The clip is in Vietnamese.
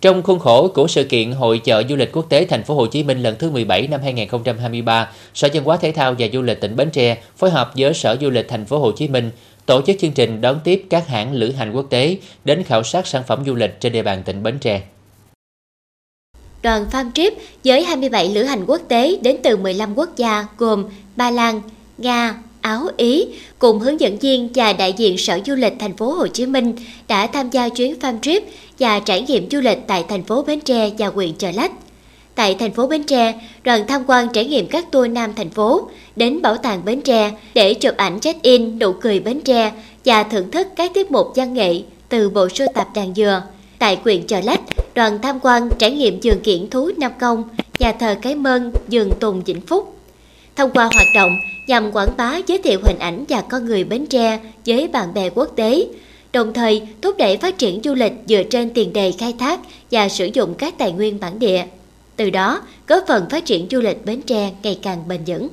Trong khuôn khổ của sự kiện Hội chợ du lịch quốc tế Thành phố Hồ Chí Minh lần thứ 17 năm 2023, Sở Văn hóa Thể thao và Du lịch tỉnh Bến Tre phối hợp với Sở Du lịch Thành phố Hồ Chí Minh tổ chức chương trình đón tiếp các hãng lữ hành quốc tế đến khảo sát sản phẩm du lịch trên địa bàn tỉnh Bến Tre. Đoàn Farm Trip với 27 lữ hành quốc tế đến từ 15 quốc gia gồm Ba Lan, Nga, Áo, Ý cùng hướng dẫn viên và đại diện Sở Du lịch Thành phố Hồ Chí Minh đã tham gia chuyến farm trip và trải nghiệm du lịch tại thành phố Bến Tre và huyện Chợ Lách. Tại thành phố Bến Tre, đoàn tham quan trải nghiệm các tour Nam thành phố, đến bảo tàng Bến Tre để chụp ảnh check-in nụ cười Bến Tre và thưởng thức các tiết mục văn nghệ từ bộ sưu tập đàn dừa. Tại huyện Chợ Lách, đoàn tham quan trải nghiệm trường kiển thú Nam Công, nhà thờ Cái Mơn, vườn Tùng Vĩnh Phúc. Thông qua hoạt động nhằm quảng bá giới thiệu hình ảnh và con người Bến Tre với bạn bè quốc tế, đồng thời thúc đẩy phát triển du lịch dựa trên tiền đề khai thác và sử dụng các tài nguyên bản địa. Từ đó, góp phần phát triển du lịch Bến Tre ngày càng bền vững.